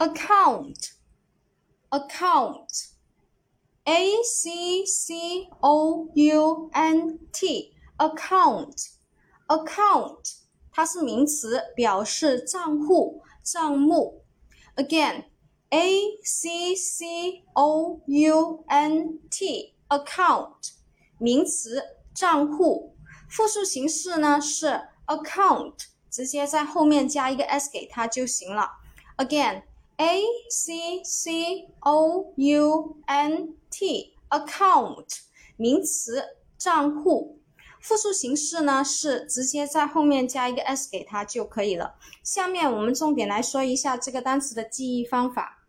account account a c c o u n t account account 它是名词，表示账户、账目。Again, a c c o u n t account 名词，账户。复数形式呢是 account，直接在后面加一个 s 给它就行了。Again, A c c o u n t account 名词，账户。复数形式呢是直接在后面加一个 s 给它就可以了。下面我们重点来说一下这个单词的记忆方法。